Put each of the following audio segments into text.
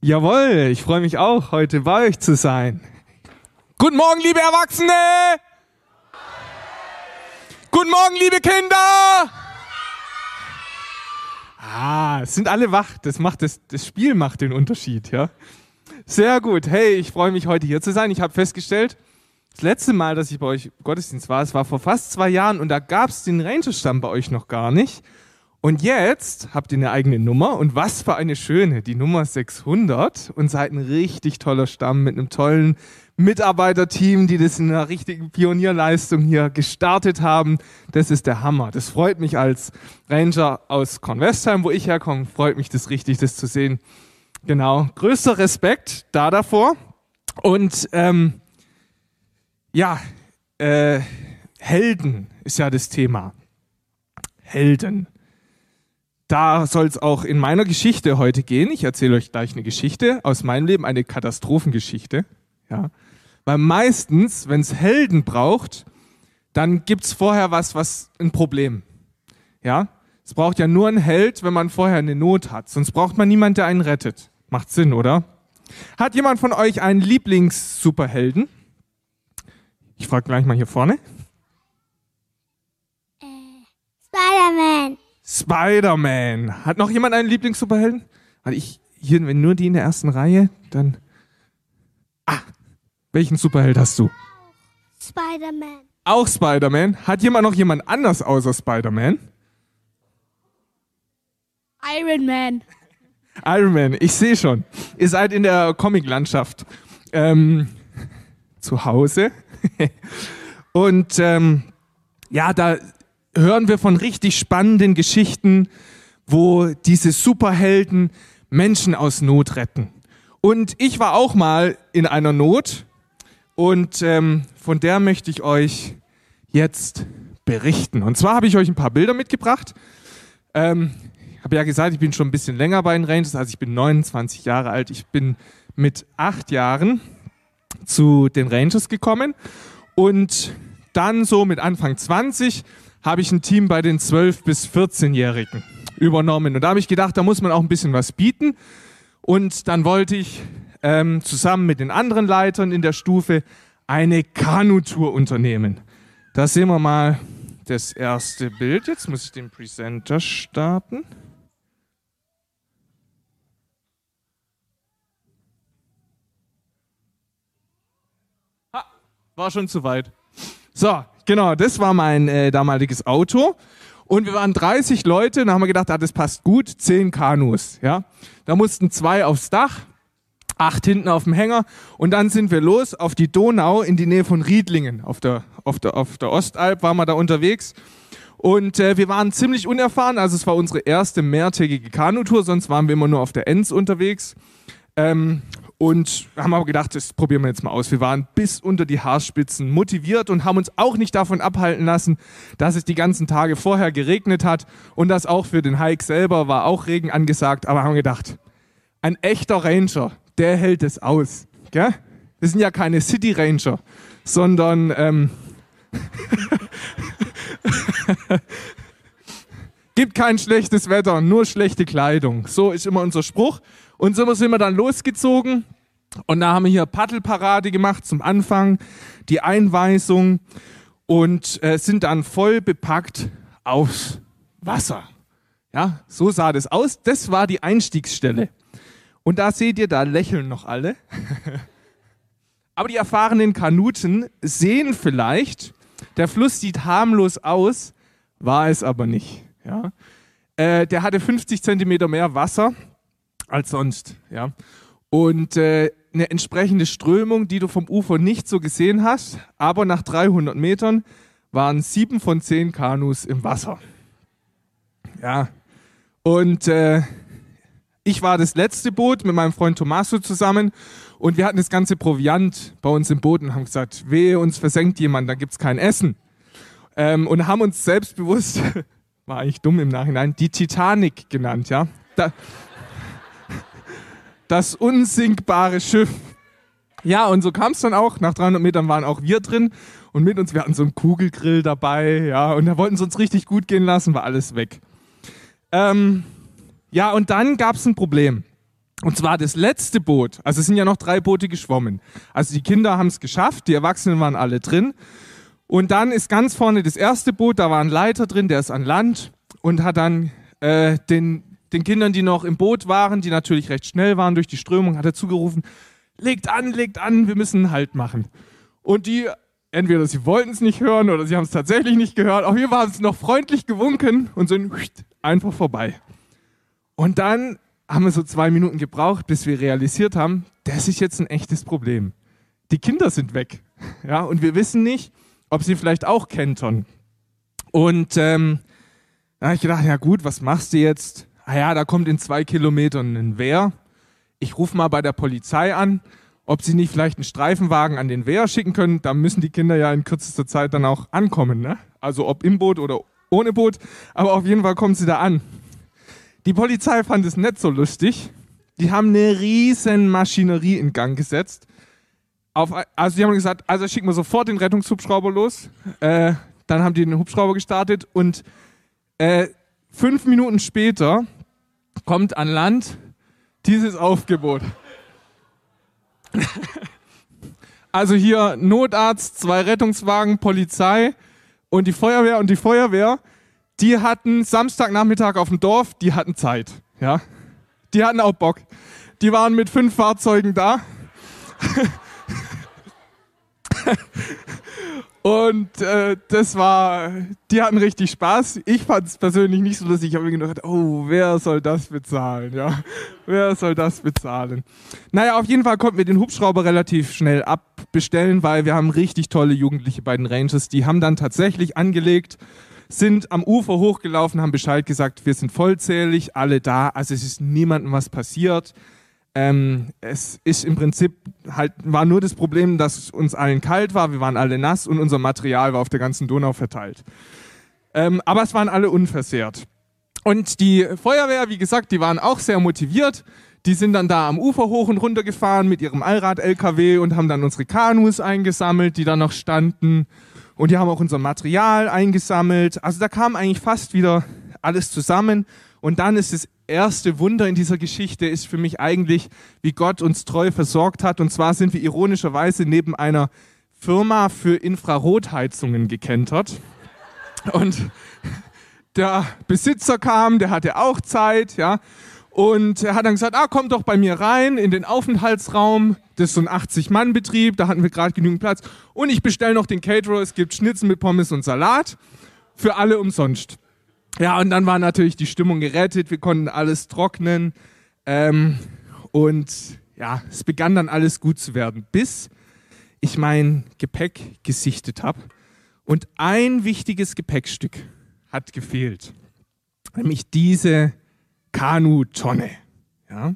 Jawohl, ich freue mich auch, heute bei euch zu sein. Guten Morgen, liebe Erwachsene! Guten Morgen, liebe Kinder! Ah, es sind alle wach. Das macht das, das Spiel macht den Unterschied, ja. Sehr gut. Hey, ich freue mich heute hier zu sein. Ich habe festgestellt, das letzte Mal, dass ich bei euch Gottesdienst war, es war vor fast zwei Jahren und da gab es den Rangerstamm bei euch noch gar nicht. Und jetzt habt ihr eine eigene Nummer und was für eine schöne, die Nummer 600 und seid ein richtig toller Stamm mit einem tollen Mitarbeiterteam, die das in einer richtigen Pionierleistung hier gestartet haben. Das ist der Hammer. Das freut mich als Ranger aus Kornwestheim, wo ich herkomme, freut mich das richtig, das zu sehen. Genau, größter Respekt da davor. Und ähm, ja, äh, Helden ist ja das Thema. Helden da soll es auch in meiner Geschichte heute gehen. Ich erzähle euch gleich eine Geschichte aus meinem Leben, eine Katastrophengeschichte. Ja. Weil meistens, wenn es Helden braucht, dann gibt es vorher was, was ein Problem. Ja. Es braucht ja nur einen Held, wenn man vorher eine Not hat. Sonst braucht man niemanden, der einen rettet. Macht Sinn, oder? Hat jemand von euch einen Lieblings-Superhelden? Ich frage gleich mal hier vorne. Äh, Spider-Man. Spider-Man. Hat noch jemand einen Lieblings-Superhelden? Weil ich, hier, wenn nur die in der ersten Reihe, dann. Ah, welchen Superheld hast du? Spider-Man. Auch Spider-Man. Hat jemand noch jemand anders außer Spider-Man? Iron Man. Iron Man, ich sehe schon. Ihr seid in der Comic-Landschaft ähm, zu Hause. Und ähm, ja, da hören wir von richtig spannenden Geschichten, wo diese Superhelden Menschen aus Not retten. Und ich war auch mal in einer Not und ähm, von der möchte ich euch jetzt berichten. Und zwar habe ich euch ein paar Bilder mitgebracht. Ähm, ich habe ja gesagt, ich bin schon ein bisschen länger bei den Rangers, also ich bin 29 Jahre alt. Ich bin mit acht Jahren zu den Rangers gekommen und dann so mit Anfang 20 habe ich ein Team bei den 12- bis 14-Jährigen übernommen. Und da habe ich gedacht, da muss man auch ein bisschen was bieten. Und dann wollte ich ähm, zusammen mit den anderen Leitern in der Stufe eine Kanutour unternehmen. Da sehen wir mal das erste Bild. Jetzt muss ich den Presenter starten. Ha, war schon zu weit. So, genau, das war mein äh, damaliges Auto. Und wir waren 30 Leute, da haben wir gedacht, ah, das passt gut, 10 Kanus. Ja? Da mussten zwei aufs Dach, acht hinten auf dem Hänger. Und dann sind wir los auf die Donau in die Nähe von Riedlingen. Auf der, auf der, auf der Ostalb waren wir da unterwegs. Und äh, wir waren ziemlich unerfahren, also es war unsere erste mehrtägige Kanutour, sonst waren wir immer nur auf der Enz unterwegs. Ähm, und haben aber gedacht, das probieren wir jetzt mal aus. Wir waren bis unter die Haarspitzen motiviert und haben uns auch nicht davon abhalten lassen, dass es die ganzen Tage vorher geregnet hat und das auch für den Hike selber war auch Regen angesagt. Aber haben gedacht, ein echter Ranger, der hält es aus. Gell? Wir sind ja keine City Ranger, sondern ähm, gibt kein schlechtes Wetter, nur schlechte Kleidung. So ist immer unser Spruch. Und so sind wir dann losgezogen und da haben wir hier Paddelparade gemacht zum Anfang, die Einweisung und äh, sind dann voll bepackt aufs Wasser. Ja, so sah das aus. Das war die Einstiegsstelle. Und da seht ihr, da lächeln noch alle. Aber die erfahrenen Kanuten sehen vielleicht, der Fluss sieht harmlos aus, war es aber nicht. Ja. Äh, der hatte 50 Zentimeter mehr Wasser als sonst. Ja. Und äh, eine entsprechende Strömung, die du vom Ufer nicht so gesehen hast, aber nach 300 Metern waren sieben von zehn Kanus im Wasser. Ja. Und äh, ich war das letzte Boot mit meinem Freund Tommaso zusammen und wir hatten das ganze Proviant bei uns im Boot und haben gesagt, wehe, uns versenkt jemand, da gibt es kein Essen. Ähm, und haben uns selbstbewusst, war eigentlich dumm im Nachhinein, die Titanic genannt, ja. Da, das unsinkbare Schiff. Ja, und so kam es dann auch. Nach 300 Metern waren auch wir drin und mit uns, wir hatten so einen Kugelgrill dabei, ja, und da wollten sie uns richtig gut gehen lassen, war alles weg. Ähm, ja, und dann gab es ein Problem. Und zwar das letzte Boot, also es sind ja noch drei Boote geschwommen. Also die Kinder haben es geschafft, die Erwachsenen waren alle drin. Und dann ist ganz vorne das erste Boot, da war ein Leiter drin, der ist an Land und hat dann äh, den, den Kindern, die noch im Boot waren, die natürlich recht schnell waren durch die Strömung, hat er zugerufen, legt an, legt an, wir müssen Halt machen. Und die, entweder sie wollten es nicht hören oder sie haben es tatsächlich nicht gehört, jeden Fall haben sie noch freundlich gewunken und sind einfach vorbei. Und dann haben wir so zwei Minuten gebraucht, bis wir realisiert haben, das ist jetzt ein echtes Problem. Die Kinder sind weg. Ja, und wir wissen nicht, ob sie vielleicht auch kentern. Und ähm, da habe ich gedacht, ja gut, was machst du jetzt? Ah ja, da kommt in zwei Kilometern ein Wehr. Ich rufe mal bei der Polizei an, ob sie nicht vielleicht einen Streifenwagen an den Wehr schicken können. Da müssen die Kinder ja in kürzester Zeit dann auch ankommen. Ne? Also ob im Boot oder ohne Boot. Aber auf jeden Fall kommen sie da an. Die Polizei fand es nicht so lustig. Die haben eine riesen Maschinerie in Gang gesetzt. Auf, also die haben gesagt, also schicken wir sofort den Rettungshubschrauber los. Äh, dann haben die den Hubschrauber gestartet und äh, fünf Minuten später kommt an Land dieses Aufgebot. also hier Notarzt, zwei Rettungswagen, Polizei und die Feuerwehr und die Feuerwehr die hatten Samstagnachmittag auf dem Dorf, die hatten Zeit. Ja? Die hatten auch Bock. Die waren mit fünf Fahrzeugen da. Und äh, das war, die hatten richtig Spaß. Ich fand es persönlich nicht so lustig. Ich habe mir gedacht, oh, wer soll das bezahlen? Ja, wer soll das bezahlen? Naja, auf jeden Fall konnten wir den Hubschrauber relativ schnell abbestellen, weil wir haben richtig tolle Jugendliche bei den Rangers. Die haben dann tatsächlich angelegt sind am Ufer hochgelaufen, haben Bescheid gesagt, wir sind vollzählig, alle da, also es ist niemandem was passiert. Ähm, es ist im Prinzip halt, war nur das Problem, dass uns allen kalt war, wir waren alle nass und unser Material war auf der ganzen Donau verteilt. Ähm, aber es waren alle unversehrt. Und die Feuerwehr, wie gesagt, die waren auch sehr motiviert. Die sind dann da am Ufer hoch und runter gefahren mit ihrem Allrad-LKW und haben dann unsere Kanus eingesammelt, die da noch standen. Und die haben auch unser Material eingesammelt. Also da kam eigentlich fast wieder alles zusammen. Und dann ist das erste Wunder in dieser Geschichte ist für mich eigentlich, wie Gott uns treu versorgt hat. Und zwar sind wir ironischerweise neben einer Firma für Infrarotheizungen gekentert. Und der Besitzer kam, der hatte auch Zeit, ja. Und er hat dann gesagt, ah, komm doch bei mir rein in den Aufenthaltsraum. Das ist so ein 80-Mann-Betrieb, da hatten wir gerade genügend Platz. Und ich bestelle noch den Caterer, es gibt Schnitzel mit Pommes und Salat. Für alle umsonst. Ja, und dann war natürlich die Stimmung gerettet, wir konnten alles trocknen. Ähm, und ja, es begann dann alles gut zu werden, bis ich mein Gepäck gesichtet habe. Und ein wichtiges Gepäckstück hat gefehlt. Nämlich diese Kanu-Tonne. Ja?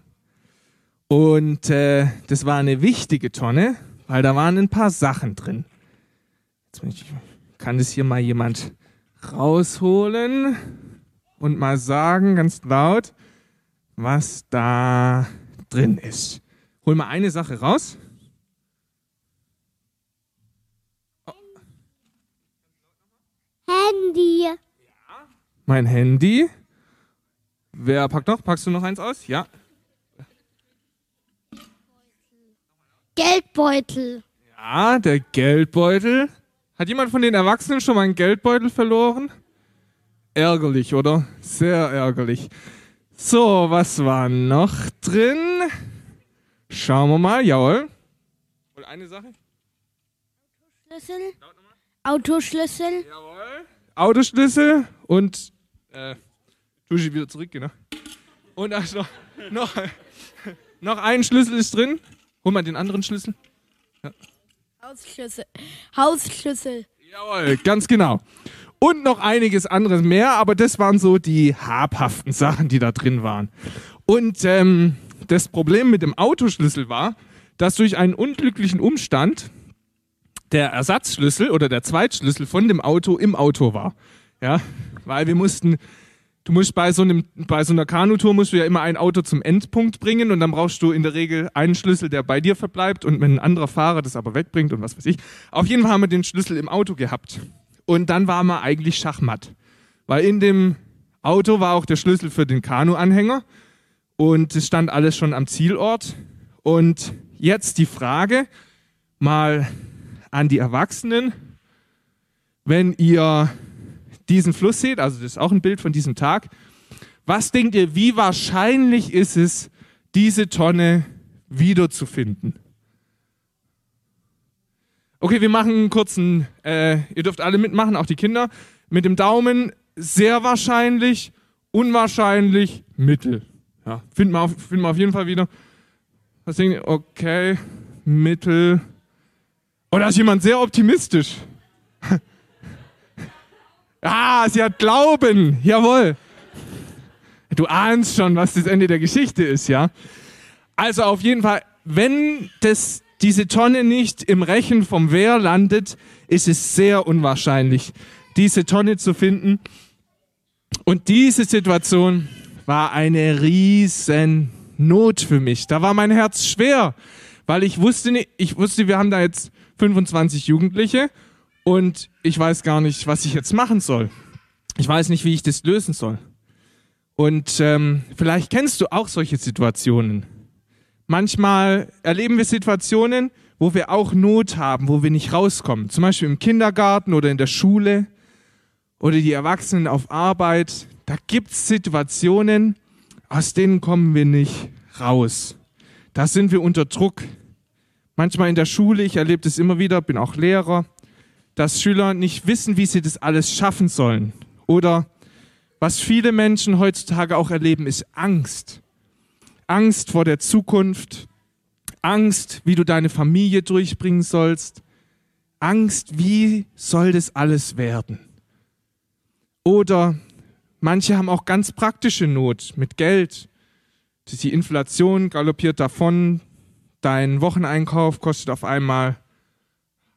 Und äh, das war eine wichtige Tonne, weil da waren ein paar Sachen drin. Jetzt ich, kann das hier mal jemand rausholen und mal sagen, ganz laut, was da drin ist. Hol mal eine Sache raus. Handy. Ja. Mein Handy. Wer packt noch? Packst du noch eins aus? Ja. Geldbeutel. Ja, der Geldbeutel. Hat jemand von den Erwachsenen schon mal einen Geldbeutel verloren? Ärgerlich, oder? Sehr ärgerlich. So, was war noch drin? Schauen wir mal, jawohl. Und eine Sache? Schlüssel. Autoschlüssel. Jawohl. Autoschlüssel und äh, Dusche wieder zurück, genau. Und ach, noch, noch, noch ein Schlüssel ist drin. Hol mal den anderen Schlüssel. Ja. Hausschlüssel. Hausschlüssel. Jawohl, ganz genau. Und noch einiges anderes mehr, aber das waren so die habhaften Sachen, die da drin waren. Und ähm, das Problem mit dem Autoschlüssel war, dass durch einen unglücklichen Umstand der Ersatzschlüssel oder der Zweitschlüssel von dem Auto im Auto war. Ja, weil wir mussten du musst bei so, einem, bei so einer Kanutour musst du ja immer ein Auto zum Endpunkt bringen und dann brauchst du in der Regel einen Schlüssel, der bei dir verbleibt und wenn ein anderer Fahrer das aber wegbringt und was weiß ich. Auf jeden Fall haben wir den Schlüssel im Auto gehabt. Und dann waren wir eigentlich Schachmatt. Weil in dem Auto war auch der Schlüssel für den Kanuanhänger. und es stand alles schon am Zielort. Und jetzt die Frage mal an die Erwachsenen, wenn ihr diesen Fluss seht, also das ist auch ein Bild von diesem Tag, was denkt ihr, wie wahrscheinlich ist es, diese Tonne wiederzufinden? Okay, wir machen einen kurzen, äh, ihr dürft alle mitmachen, auch die Kinder. Mit dem Daumen sehr wahrscheinlich, unwahrscheinlich, mittel. Ja, finden wir auf, finden auf jeden Fall wieder. Was denkt ihr? Okay, mittel. Oh, da ist jemand sehr optimistisch. Ah, sie hat Glauben. Jawohl. Du ahnst schon, was das Ende der Geschichte ist, ja? Also auf jeden Fall, wenn das, diese Tonne nicht im Rechen vom Wehr landet, ist es sehr unwahrscheinlich, diese Tonne zu finden. Und diese Situation war eine riesen Not für mich. Da war mein Herz schwer, weil ich wusste nicht, ich wusste, wir haben da jetzt 25 Jugendliche und ich weiß gar nicht, was ich jetzt machen soll. Ich weiß nicht, wie ich das lösen soll. Und ähm, vielleicht kennst du auch solche Situationen. Manchmal erleben wir Situationen, wo wir auch Not haben, wo wir nicht rauskommen. Zum Beispiel im Kindergarten oder in der Schule oder die Erwachsenen auf Arbeit. Da gibt es Situationen, aus denen kommen wir nicht raus. Da sind wir unter Druck. Manchmal in der Schule, ich erlebe das immer wieder, bin auch Lehrer, dass Schüler nicht wissen, wie sie das alles schaffen sollen. Oder was viele Menschen heutzutage auch erleben, ist Angst. Angst vor der Zukunft, Angst, wie du deine Familie durchbringen sollst, Angst, wie soll das alles werden? Oder manche haben auch ganz praktische Not mit Geld. Die Inflation galoppiert davon, dein Wocheneinkauf kostet auf einmal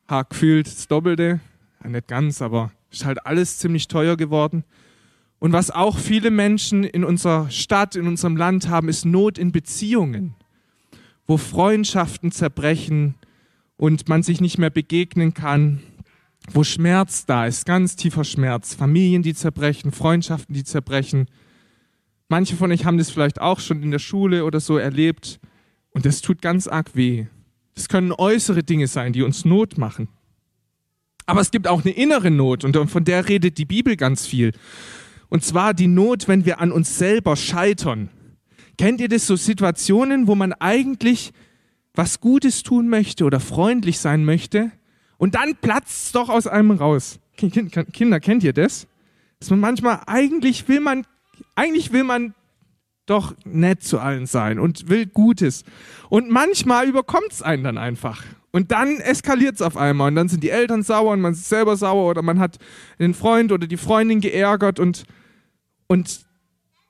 gefühlt das Doppelte. Ja, nicht ganz, aber ist halt alles ziemlich teuer geworden. Und was auch viele Menschen in unserer Stadt, in unserem Land haben, ist Not in Beziehungen, wo Freundschaften zerbrechen und man sich nicht mehr begegnen kann, wo Schmerz da ist, ganz tiefer Schmerz, Familien, die zerbrechen, Freundschaften, die zerbrechen. Manche von euch haben das vielleicht auch schon in der Schule oder so erlebt und das tut ganz arg weh. Das können äußere Dinge sein, die uns Not machen. Aber es gibt auch eine innere Not und von der redet die Bibel ganz viel. Und zwar die Not, wenn wir an uns selber scheitern. Kennt ihr das so Situationen, wo man eigentlich was Gutes tun möchte oder freundlich sein möchte und dann platzt es doch aus einem raus? Kinder, kennt ihr das? Dass man manchmal eigentlich will man, eigentlich will man doch nett zu allen sein und will Gutes. Und manchmal überkommt es einen dann einfach. Und dann eskaliert es auf einmal und dann sind die Eltern sauer und man ist selber sauer oder man hat den Freund oder die Freundin geärgert und, und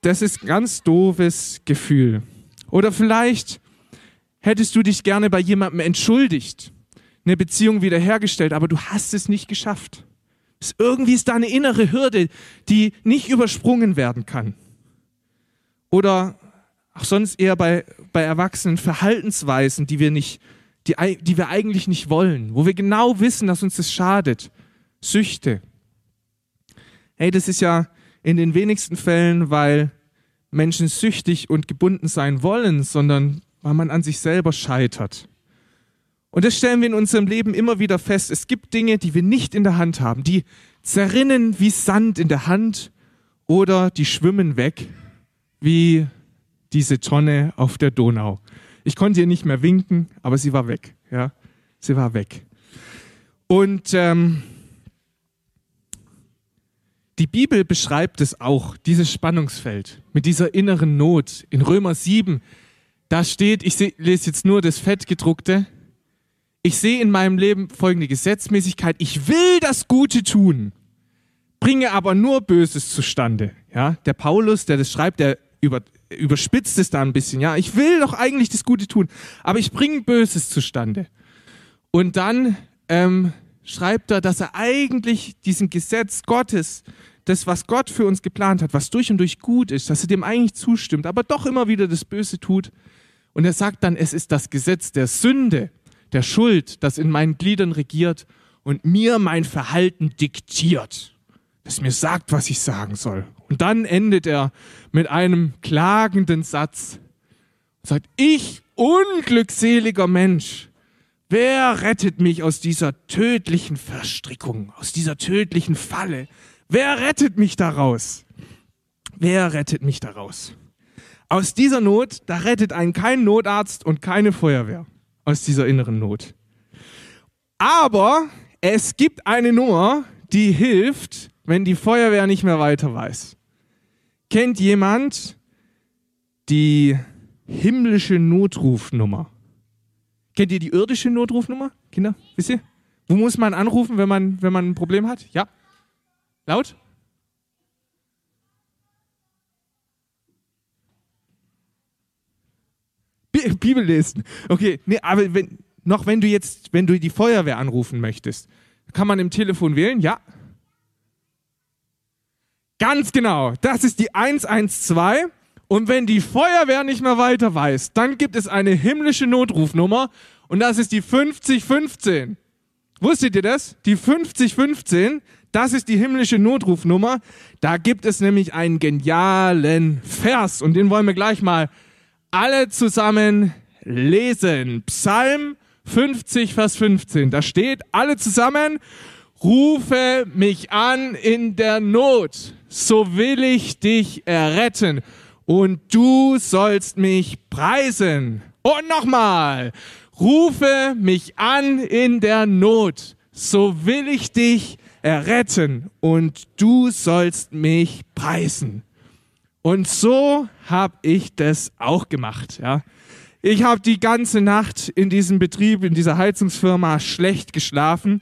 das ist ein ganz doofes Gefühl. Oder vielleicht hättest du dich gerne bei jemandem entschuldigt, eine Beziehung wiederhergestellt, aber du hast es nicht geschafft. Irgendwie ist da eine innere Hürde, die nicht übersprungen werden kann. Oder auch sonst eher bei, bei Erwachsenen Verhaltensweisen, die wir nicht die, die wir eigentlich nicht wollen, wo wir genau wissen, dass uns das schadet. Süchte. Hey, das ist ja in den wenigsten Fällen, weil Menschen süchtig und gebunden sein wollen, sondern weil man an sich selber scheitert. Und das stellen wir in unserem Leben immer wieder fest. Es gibt Dinge, die wir nicht in der Hand haben, die zerrinnen wie Sand in der Hand oder die schwimmen weg wie diese Tonne auf der Donau. Ich konnte ihr nicht mehr winken, aber sie war weg. Ja, sie war weg. Und ähm, die Bibel beschreibt es auch, dieses Spannungsfeld mit dieser inneren Not. In Römer 7, da steht, ich seh, lese jetzt nur das Fettgedruckte, ich sehe in meinem Leben folgende Gesetzmäßigkeit, ich will das Gute tun, bringe aber nur Böses zustande. Ja, der Paulus, der das schreibt, der über, überspitzt es da ein bisschen, ja. Ich will doch eigentlich das Gute tun, aber ich bringe Böses zustande. Und dann ähm, schreibt er, dass er eigentlich diesem Gesetz Gottes, das, was Gott für uns geplant hat, was durch und durch gut ist, dass er dem eigentlich zustimmt, aber doch immer wieder das Böse tut. Und er sagt dann, es ist das Gesetz der Sünde, der Schuld, das in meinen Gliedern regiert und mir mein Verhalten diktiert das mir sagt, was ich sagen soll. Und dann endet er mit einem klagenden Satz. Sagt, ich unglückseliger Mensch, wer rettet mich aus dieser tödlichen Verstrickung, aus dieser tödlichen Falle? Wer rettet mich daraus? Wer rettet mich daraus? Aus dieser Not, da rettet einen kein Notarzt und keine Feuerwehr. Aus dieser inneren Not. Aber es gibt eine Nummer, die hilft, wenn die Feuerwehr nicht mehr weiter weiß. Kennt jemand die himmlische Notrufnummer? Kennt ihr die irdische Notrufnummer, Kinder? Wisst ihr? Wo muss man anrufen, wenn man, wenn man ein Problem hat? Ja? Laut? Bibel lesen. Okay, nee, aber wenn, noch wenn du jetzt, wenn du die Feuerwehr anrufen möchtest, kann man im Telefon wählen? Ja. Ganz genau. Das ist die 112. Und wenn die Feuerwehr nicht mehr weiter weiß, dann gibt es eine himmlische Notrufnummer und das ist die 5015. Wusstet ihr das? Die 5015, das ist die himmlische Notrufnummer. Da gibt es nämlich einen genialen Vers und den wollen wir gleich mal alle zusammen lesen. Psalm 50, Vers 15. Da steht alle zusammen, rufe mich an in der Not, so will ich dich erretten und du sollst mich preisen. Und nochmal, rufe mich an in der Not, so will ich dich erretten und du sollst mich preisen. Und so habe ich das auch gemacht. Ja. Ich habe die ganze Nacht in diesem Betrieb, in dieser Heizungsfirma schlecht geschlafen.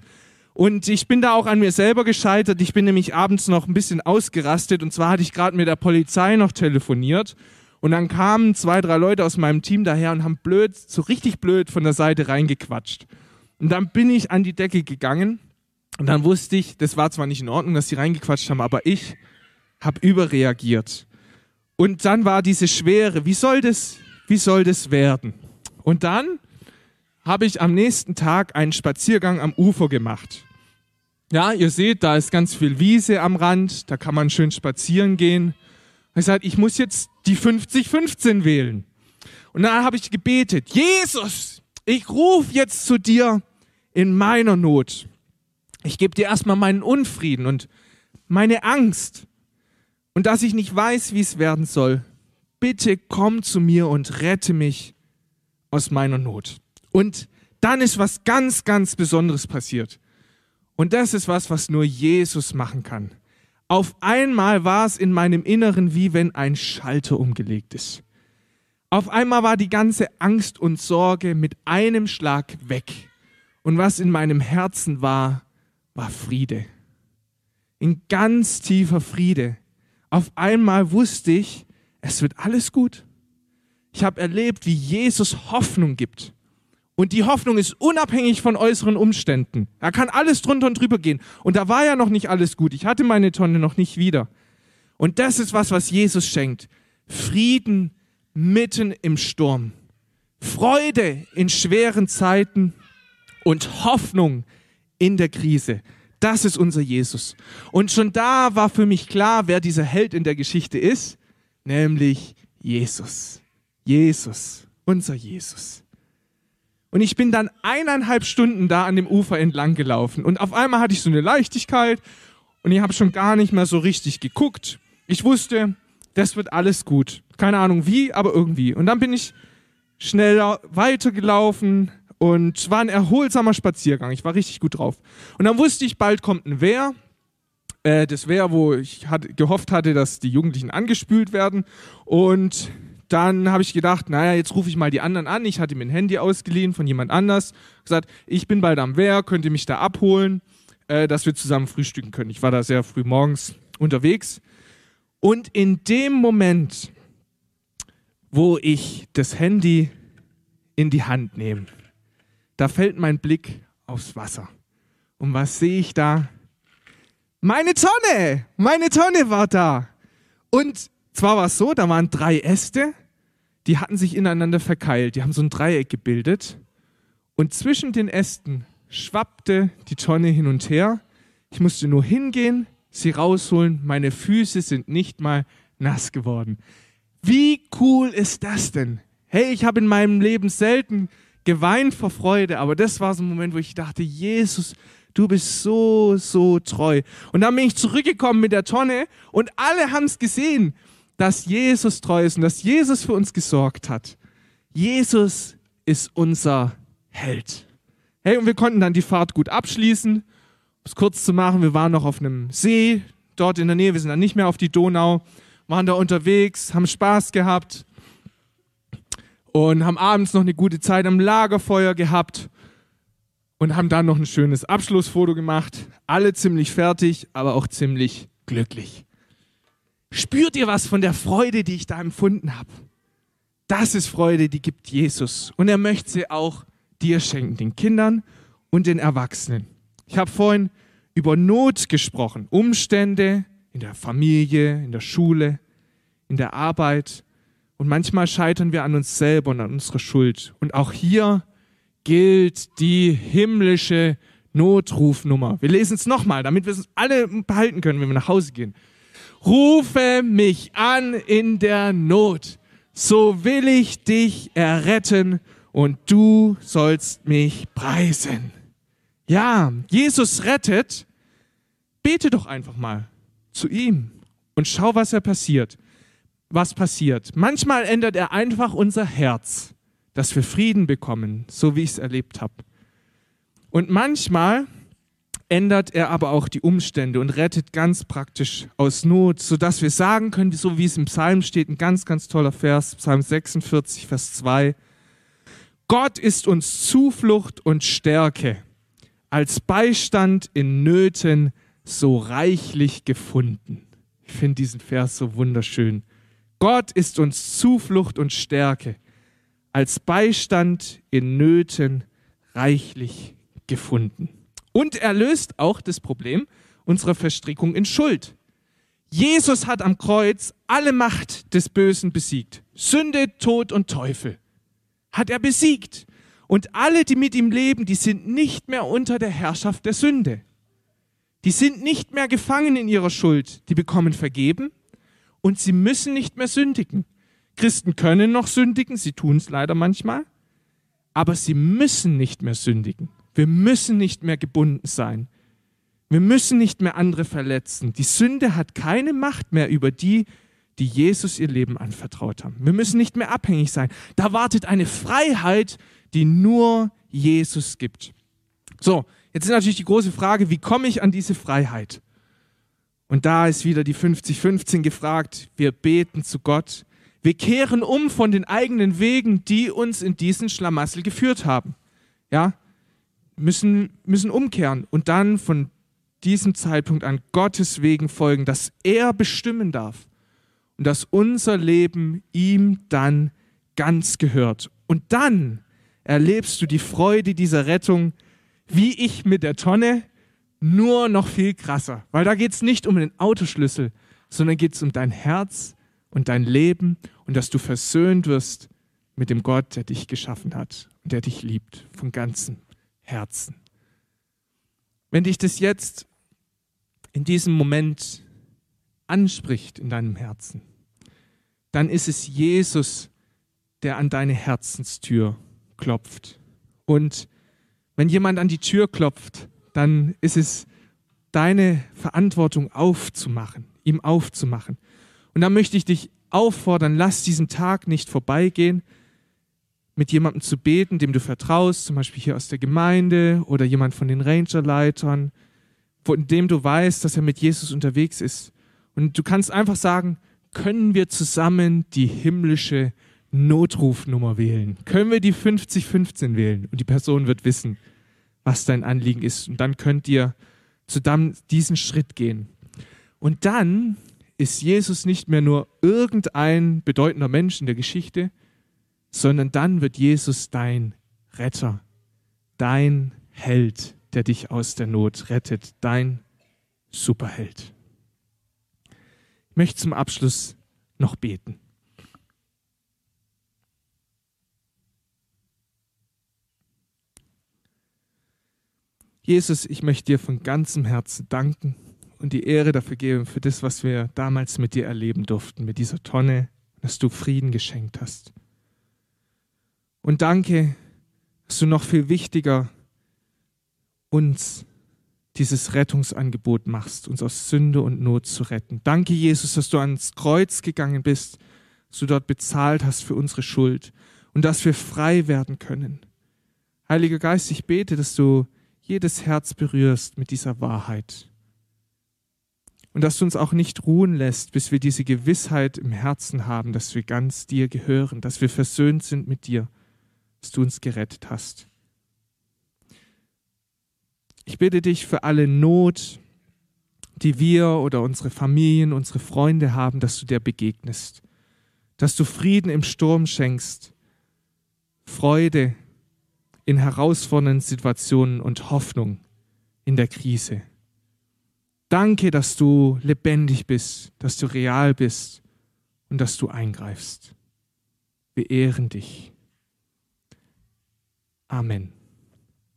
Und ich bin da auch an mir selber gescheitert. Ich bin nämlich abends noch ein bisschen ausgerastet. Und zwar hatte ich gerade mit der Polizei noch telefoniert. Und dann kamen zwei, drei Leute aus meinem Team daher und haben blöd, so richtig blöd von der Seite reingequatscht. Und dann bin ich an die Decke gegangen. Und dann wusste ich, das war zwar nicht in Ordnung, dass sie reingequatscht haben, aber ich habe überreagiert. Und dann war diese Schwere, wie soll das, wie soll das werden? Und dann habe ich am nächsten Tag einen Spaziergang am Ufer gemacht. Ja, ihr seht, da ist ganz viel Wiese am Rand, da kann man schön spazieren gehen. Ich sagte, ich muss jetzt die 50-15 wählen. Und dann habe ich gebetet, Jesus, ich rufe jetzt zu dir in meiner Not. Ich gebe dir erstmal meinen Unfrieden und meine Angst und dass ich nicht weiß, wie es werden soll bitte komm zu mir und rette mich aus meiner Not. Und dann ist was ganz, ganz Besonderes passiert. Und das ist was, was nur Jesus machen kann. Auf einmal war es in meinem Inneren wie wenn ein Schalter umgelegt ist. Auf einmal war die ganze Angst und Sorge mit einem Schlag weg. Und was in meinem Herzen war, war Friede. In ganz tiefer Friede. Auf einmal wusste ich, es wird alles gut. Ich habe erlebt, wie Jesus Hoffnung gibt. Und die Hoffnung ist unabhängig von äußeren Umständen. Da kann alles drunter und drüber gehen. Und da war ja noch nicht alles gut. Ich hatte meine Tonne noch nicht wieder. Und das ist was, was Jesus schenkt. Frieden mitten im Sturm. Freude in schweren Zeiten und Hoffnung in der Krise. Das ist unser Jesus. Und schon da war für mich klar, wer dieser Held in der Geschichte ist nämlich Jesus. Jesus, unser Jesus. Und ich bin dann eineinhalb Stunden da an dem Ufer entlang gelaufen und auf einmal hatte ich so eine Leichtigkeit und ich habe schon gar nicht mehr so richtig geguckt. Ich wusste, das wird alles gut. Keine Ahnung wie, aber irgendwie. Und dann bin ich schneller weitergelaufen und es war ein erholsamer Spaziergang. Ich war richtig gut drauf. Und dann wusste ich, bald kommt ein Wehr äh, das wäre, wo ich hat, gehofft hatte, dass die Jugendlichen angespült werden. Und dann habe ich gedacht, naja, jetzt rufe ich mal die anderen an. Ich hatte mir ein Handy ausgeliehen von jemand anders. Gesagt, ich bin bald am Wehr, könnt ihr mich da abholen, äh, dass wir zusammen frühstücken können. Ich war da sehr früh morgens unterwegs. Und in dem Moment, wo ich das Handy in die Hand nehme, da fällt mein Blick aufs Wasser. Und was sehe ich da? Meine Tonne, meine Tonne war da. Und zwar war es so, da waren drei Äste, die hatten sich ineinander verkeilt, die haben so ein Dreieck gebildet. Und zwischen den Ästen schwappte die Tonne hin und her. Ich musste nur hingehen, sie rausholen. Meine Füße sind nicht mal nass geworden. Wie cool ist das denn? Hey, ich habe in meinem Leben selten geweint vor Freude, aber das war so ein Moment, wo ich dachte, Jesus, du bist so, so treu. Und dann bin ich zurückgekommen mit der Tonne und alle haben es gesehen, dass Jesus treu ist und dass Jesus für uns gesorgt hat. Jesus ist unser Held. Hey, und wir konnten dann die Fahrt gut abschließen. Um es kurz zu machen, wir waren noch auf einem See dort in der Nähe, wir sind dann nicht mehr auf die Donau, waren da unterwegs, haben Spaß gehabt und haben abends noch eine gute Zeit am Lagerfeuer gehabt und haben dann noch ein schönes Abschlussfoto gemacht. Alle ziemlich fertig, aber auch ziemlich glücklich. Spürt ihr was von der Freude, die ich da empfunden habe? Das ist Freude, die gibt Jesus. Und er möchte sie auch dir schenken, den Kindern und den Erwachsenen. Ich habe vorhin über Not gesprochen, Umstände in der Familie, in der Schule, in der Arbeit. Und manchmal scheitern wir an uns selber und an unserer Schuld. Und auch hier gilt die himmlische Notrufnummer. Wir lesen es nochmal, damit wir es alle behalten können, wenn wir nach Hause gehen. Rufe mich an in der Not, so will ich dich erretten und du sollst mich preisen. Ja, Jesus rettet. Bete doch einfach mal zu ihm und schau, was er passiert. Was passiert? Manchmal ändert er einfach unser Herz, dass wir Frieden bekommen, so wie ich es erlebt habe. Und manchmal ändert er aber auch die Umstände und rettet ganz praktisch aus Not, sodass wir sagen können, so wie es im Psalm steht, ein ganz, ganz toller Vers, Psalm 46, Vers 2, Gott ist uns Zuflucht und Stärke, als Beistand in Nöten so reichlich gefunden. Ich finde diesen Vers so wunderschön. Gott ist uns Zuflucht und Stärke, als Beistand in Nöten reichlich gefunden. Und er löst auch das Problem unserer Verstrickung in Schuld. Jesus hat am Kreuz alle Macht des Bösen besiegt. Sünde, Tod und Teufel hat er besiegt. Und alle, die mit ihm leben, die sind nicht mehr unter der Herrschaft der Sünde. Die sind nicht mehr gefangen in ihrer Schuld. Die bekommen vergeben und sie müssen nicht mehr sündigen. Christen können noch sündigen, sie tun es leider manchmal, aber sie müssen nicht mehr sündigen. Wir müssen nicht mehr gebunden sein. Wir müssen nicht mehr andere verletzen. Die Sünde hat keine Macht mehr über die, die Jesus ihr Leben anvertraut haben. Wir müssen nicht mehr abhängig sein. Da wartet eine Freiheit, die nur Jesus gibt. So, jetzt ist natürlich die große Frage, wie komme ich an diese Freiheit? Und da ist wieder die 50-15 gefragt. Wir beten zu Gott. Wir kehren um von den eigenen Wegen, die uns in diesen Schlamassel geführt haben. Ja, müssen, müssen umkehren und dann von diesem Zeitpunkt an Gottes Wegen folgen, dass er bestimmen darf und dass unser Leben ihm dann ganz gehört. Und dann erlebst du die Freude dieser Rettung, wie ich mit der Tonne, nur noch viel krasser. Weil da geht es nicht um den Autoschlüssel, sondern geht es um dein Herz und dein Leben und dass du versöhnt wirst mit dem Gott, der dich geschaffen hat und der dich liebt von ganzem Herzen. Wenn dich das jetzt in diesem Moment anspricht in deinem Herzen, dann ist es Jesus, der an deine Herzenstür klopft. Und wenn jemand an die Tür klopft, dann ist es deine Verantwortung aufzumachen, ihm aufzumachen. Und da möchte ich dich auffordern, lass diesen Tag nicht vorbeigehen, mit jemandem zu beten, dem du vertraust, zum Beispiel hier aus der Gemeinde oder jemand von den Rangerleitern, von dem du weißt, dass er mit Jesus unterwegs ist. Und du kannst einfach sagen, können wir zusammen die himmlische Notrufnummer wählen? Können wir die 5015 wählen? Und die Person wird wissen, was dein Anliegen ist. Und dann könnt ihr zusammen diesen Schritt gehen. Und dann ist Jesus nicht mehr nur irgendein bedeutender Mensch in der Geschichte, sondern dann wird Jesus dein Retter, dein Held, der dich aus der Not rettet, dein Superheld. Ich möchte zum Abschluss noch beten. Jesus, ich möchte dir von ganzem Herzen danken und die Ehre dafür geben, für das, was wir damals mit dir erleben durften, mit dieser Tonne, dass du Frieden geschenkt hast. Und danke, dass du noch viel wichtiger uns dieses Rettungsangebot machst, uns aus Sünde und Not zu retten. Danke, Jesus, dass du ans Kreuz gegangen bist, dass du dort bezahlt hast für unsere Schuld und dass wir frei werden können. Heiliger Geist, ich bete, dass du jedes Herz berührst mit dieser Wahrheit. Und dass du uns auch nicht ruhen lässt, bis wir diese Gewissheit im Herzen haben, dass wir ganz dir gehören, dass wir versöhnt sind mit dir, dass du uns gerettet hast. Ich bitte dich für alle Not, die wir oder unsere Familien, unsere Freunde haben, dass du dir begegnest, dass du Frieden im Sturm schenkst, Freude in herausfordernden Situationen und Hoffnung in der Krise. Danke, dass du lebendig bist, dass du real bist und dass du eingreifst. Wir ehren dich. Amen.